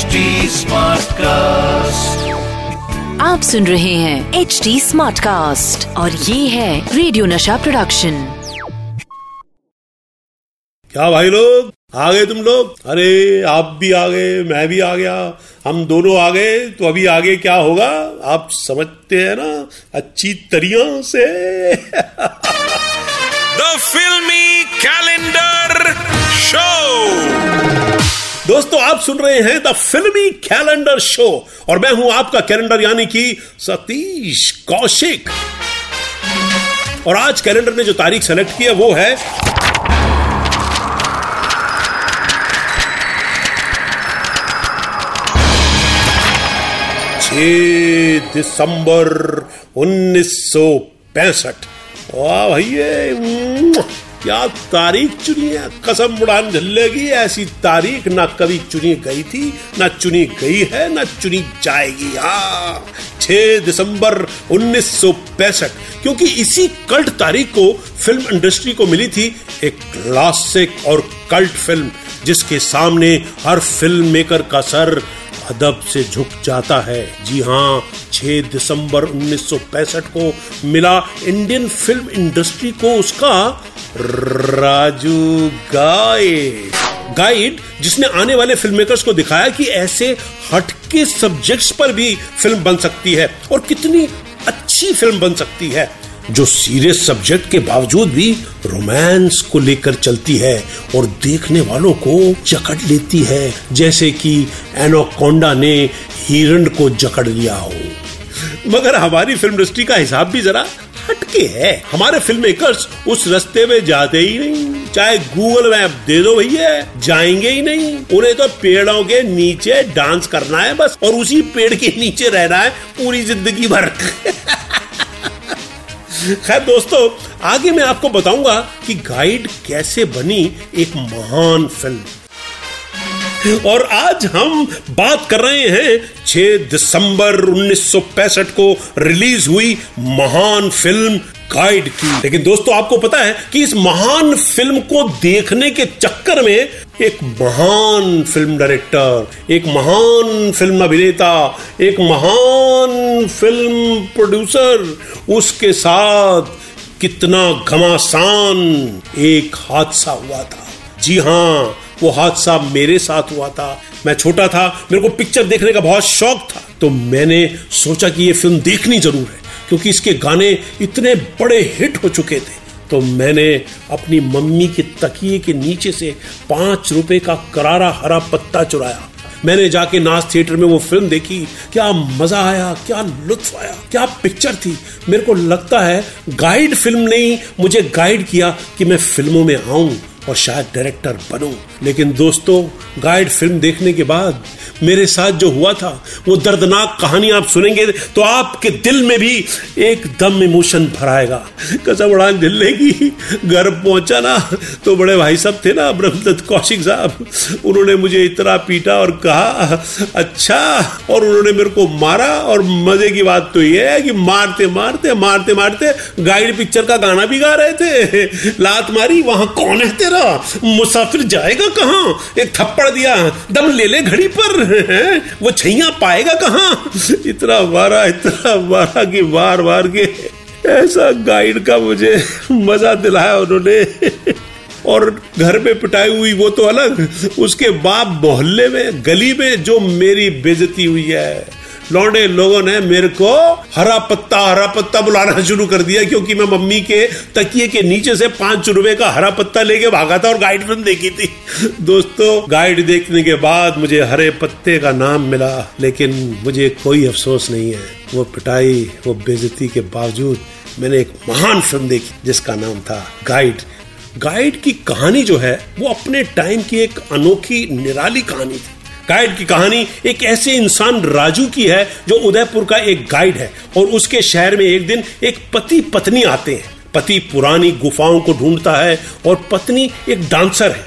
HD cast आप सुन रहे हैं एच डी स्मार्ट कास्ट और ये है रेडियो नशा प्रोडक्शन क्या भाई लोग? आ गए तुम लोग? अरे आप भी आ गए मैं भी आ गया। हम दोनों आ गए तो अभी आगे क्या होगा? आप समझते हैं ना? अच्छी तरिया से। द फिल्मी कैलेंडर Show. दोस्तों, आप सुन रहे हैं द फिल्मी कैलेंडर शो और मैं हूँ आपका कैलेंडर यानी कि सतीश कौशिक। और आज कैलेंडर ने जो तारीख सेलेक्ट की है, वो है छ दिसंबर उन्नीस सौ पैंसठ। वाह भैया क्या तारीख चुनी है? कसम उड़ान झल्ले की ऐसी तारीख ना कभी चुनी गई थी, ना चुनी गई है, ना चुनी जाएगी। हाँ 6 दिसंबर उन्नीस सौ पैंसठ, क्योंकि इसी कल्ट तारीख को फ़िल्म इंडस्ट्री को मिली थी एक क्लासिक और कल्ट फ़िल्म, जिसके सामने हर फ़िल्म मेकर का सर अदब से झुक जाता है। जी हाँ 6 दिसंबर 1965 को मिला इंडियन फ़िल्म इंडस्ट्री को उसका राजू गाइड। गाइड, जिसने आने वाले फ़िल्म मेकर्स को दिखाया कि ऐसे हटके सब्जेक्ट्स पर भी फ़िल्म बन सकती है और कितनी अच्छी फ़िल्म बन सकती है। जो सीरियस सब्जेक्ट के बावजूद भी रोमांस को लेकर चलती है और देखने वालों को जकड़ लेती है, जैसे कि एनोकोंडा ने हिरण को जकड़ लिया हो। मगर हमारी फ़िल्म इंडस्ट्री का हिसाब भी जरा हटके है। हमारे फ़िल्म मेकर्स उस रास्ते में जाते ही नहीं। चाहे गूगल मैप दे दो भैया, जाएँगे ही नहीं। उन्हें तो पेड़ों के नीचे डांस करना है बस, और उसी पेड़ के नीचे रहना है पूरी ज़िंदगी भर। खैर दोस्तों, आगे मैं आपको बताऊँगा कि गाइड कैसे बनी एक महान फ़िल्म। और आज हम बात कर रहे हैं 6 दिसंबर 1965 को रिलीज़ हुई महान फ़िल्म गाइड की। लेकिन दोस्तों, आपको पता है कि इस महान फ़िल्म को देखने के चक्कर में एक महान फ़िल्म डायरेक्टर एक महान फ़िल्म अभिनेता, एक महान फ़िल्म प्रोड्यूसर उसके साथ कितना घमासान एक हादसा हुआ था। जी हाँ वो हादसा मेरे साथ हुआ था। मैं छोटा था, मेरे को पिक्चर देखने का बहुत शौक था। तो मैंने सोचा कि ये फ़िल्म देखनी ज़रूर है। क्योंकि इसके गाने इतने बड़े हिट हो चुके थे। तो मैंने अपनी मम्मी के तकिए के नीचे से पाँच रुपए का करारा हरा पत्ता चुराया। मैंने जाके नाच थिएटर में वो फ़िल्म देखी। क्या मज़ा आया, क्या लुत्फ आया, क्या पिक्चर थी। मेरे को लगता है गाइड फ़िल्म ने ही मुझे गाइड किया कि मैं फ़िल्मों में आऊँ। और शायद डायरेक्टर बनूं। लेकिन दोस्तों गाइड फ़िल्म देखने के बाद मेरे साथ जो हुआ था, वो दर्दनाक कहानी आप सुनेंगे तो आपके दिल में भी एकदम इमोशन भराएगा। कसम उड़ान दिल्ली की, घर पहुँचा ना तो बड़े भाई साहब थे ना, ब्रह्मदत्त कौशिक साहब, उन्होंने मुझे इतना पीटा और कहा अच्छा। और उन्होंने मेरे को मारा, और मज़े की बात तो ये है कि मारते मारते मारते मारते गाइड पिक्चर का गाना भी गा रहे थे। लात मारी, वहाँ कौन है तेरा? मुसाफिर जाएगा कहाँ? एक थप्पड़ दिया, दम ले ले घड़ी पर, है? वो छैया पाएगा कहाँ? इतना मारा इतना मारा कि बार बार के ऐसा गाइड का मुझे मज़ा दिलाया उन्होंने। और घर में पिटाई हुई वो तो अलग, उसके बाद मोहल्ले में, गली में जो मेरी बेजती हुई है। लौंडे लोगों ने मेरे को हरा पत्ता हरा पत्ता बुलाना शुरू कर दिया क्योंकि मैं मम्मी के तकिए के नीचे से पाँच रुपए का हरा पत्ता लेके भागा था और गाइड फ़िल्म देखी थी। दोस्तों गाइड देखने के बाद मुझे हरे पत्ते का नाम मिला, लेकिन मुझे कोई अफसोस नहीं है। वो पिटाई, वो बेजती के बावजूद मैंने एक महान फ़िल्म देखी, जिसका नाम था गाइड गाइड की कहानी जो है, वो अपने टाइम की एक अनोखी निराली कहानी थी। गाइड की कहानी एक ऐसे इंसान राजू की है जो उदयपुर का एक गाइड है और उसके शहर में एक दिन एक पति पत्नी आते हैं। पति पुरानी गुफाओं को ढूंढता है और पत्नी एक डांसर है।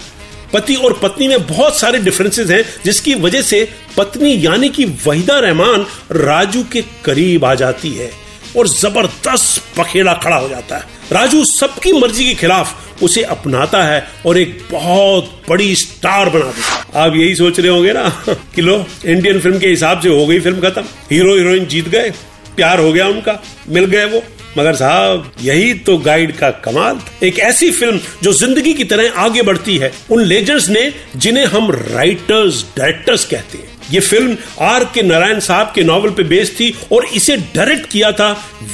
पति और पत्नी में बहुत सारे डिफरेंसेस हैं, जिसकी वजह से पत्नी यानी कि वहीदा रहमान राजू के करीब आ जाती है और ज़बरदस्त पखेड़ा खड़ा हो जाता है। राजू सबकी मर्ज़ी के खिलाफ उसे अपनाता है और एक बहुत बड़ी स्टार बना देता है। आप यही सोच रहे होंगे ना कि लो इंडियन फ़िल्म के हिसाब से हो गई फ़िल्म खत्म। हीरो हीरोइन जीत गए, प्यार हो गया उनका, मिल गए वो। मगर साहब, यही तो गाइड का कमाल एक ऐसी फ़िल्म जो ज़िंदगी की तरह आगे बढ़ती है, उन लेजेंड्स ने जिन्हें हम राइटर्स डायरेक्टर्स कहते हैं। ये फ़िल्म आर के नारायण साहब के नॉवल पे बेस्ड थी और इसे डायरेक्ट किया था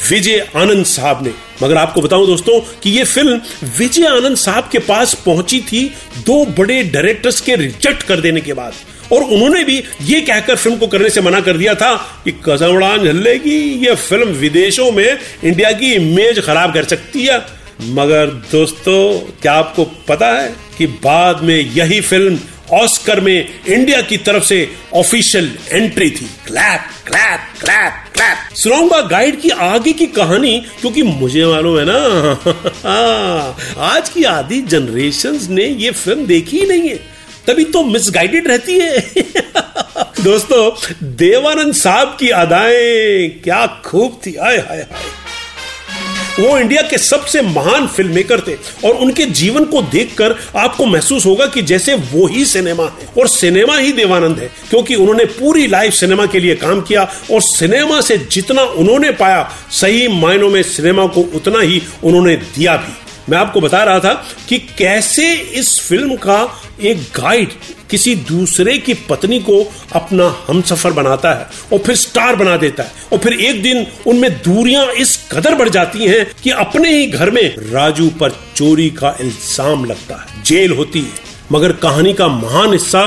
विजय आनंद साहब ने। मगर आपको बताऊँ दोस्तों कि ये फ़िल्म विजय आनंद साहब के पास पहुँची थी दो बड़े डायरेक्टर्स के रिजेक्ट कर देने के बाद। और उन्होंने भी ये कहकर फ़िल्म को करने से मना कर दिया था कि कसम उड़ान झल्लेगी, ये फ़िल्म विदेशों में इंडिया की इमेज खराब कर सकती है। मगर दोस्तों, क्या आपको पता है कि बाद में यही फ़िल्म ऑस्कर में इंडिया की तरफ़ से ऑफिशियल एंट्री थी। Clap clap clap clap. सुनाऊँगा Guide की आगे की कहानी, क्योंकि मुझे मालूम है ना आज की आधी जनरेशन ने ये फ़िल्म देखी ही नहीं है। तभी तो मिसगाइडेड रहती है। दोस्तों, देवानंद साहब की अदाएँ, क्या खूब थी। आय हाय हाय वो इंडिया के सबसे महान फ़िल्म मेकर थे। और उनके जीवन को देखकर आपको महसूस होगा कि जैसे वो ही सिनेमा है। और सिनेमा ही देवानंद है, क्योंकि उन्होंने पूरी लाइफ सिनेमा के लिए काम किया और सिनेमा से जितना उन्होंने पाया, सही मायनों में सिनेमा को उतना ही उन्होंने दिया भी। मैं आपको बता रहा था कि कैसे इस फ़िल्म का एक गाइड किसी दूसरे की पत्नी को अपना हम सफ़र बनाता है और फिर स्टार बना देता है। और फिर एक दिन उनमें दूरियाँ इस कदर बढ़ जाती हैं कि अपने ही घर में राजू पर चोरी का इल्ज़ाम लगता है। जेल होती है। मगर कहानी का महान हिस्सा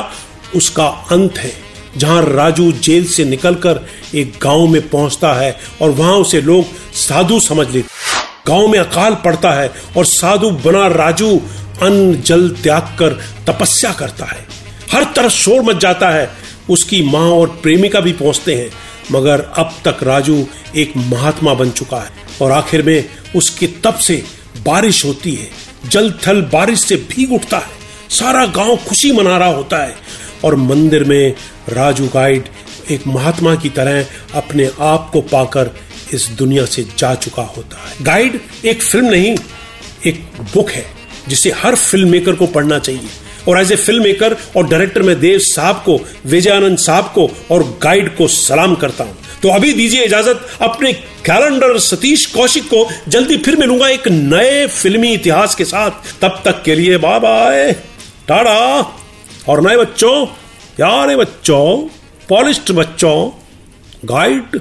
उसका अंत है, जहाँ राजू जेल से निकलकर एक गाँव में पहुँचता है और वहाँ उसे लोग साधु समझ लेते गाँव में अकाल पड़ता है और साधु बना राजू अन्न जल त्याग कर तपस्या करता है। हर तरफ़ शोर मच जाता है। उसकी माँ और प्रेमिका भी पहुँचते हैं, मगर अब तक राजू एक महात्मा बन चुका है और आखिर में उसके तप से बारिश होती है। जल थल बारिश से भीग उठता है। सारा गाँव खुशी मना रहा होता है और मंदिर में राजू गाइड एक महात्मा की तरह अपने आप को पाकर इस दुनिया से जा चुका होता है। गाइड एक फ़िल्म नहीं, एक बुक है, जिसे हर फ़िल्म मेकर को पढ़ना चाहिए। और एज ए फ़िल्म मेकर और डायरेक्टर मैं देव साहब को, विजयानंद साहब को और गाइड को सलाम करता हूँ। तो अभी दीजिए इजाज़त, अपने कैलेंडर सतीश कौशिक को जल्दी फिर मिलूँगा एक नए फिल्मी इतिहास के साथ। तब तक के लिए बाय बाय और नए बच्चों, प्यारे बच्चों पॉलिस्ट बच्चों गाइड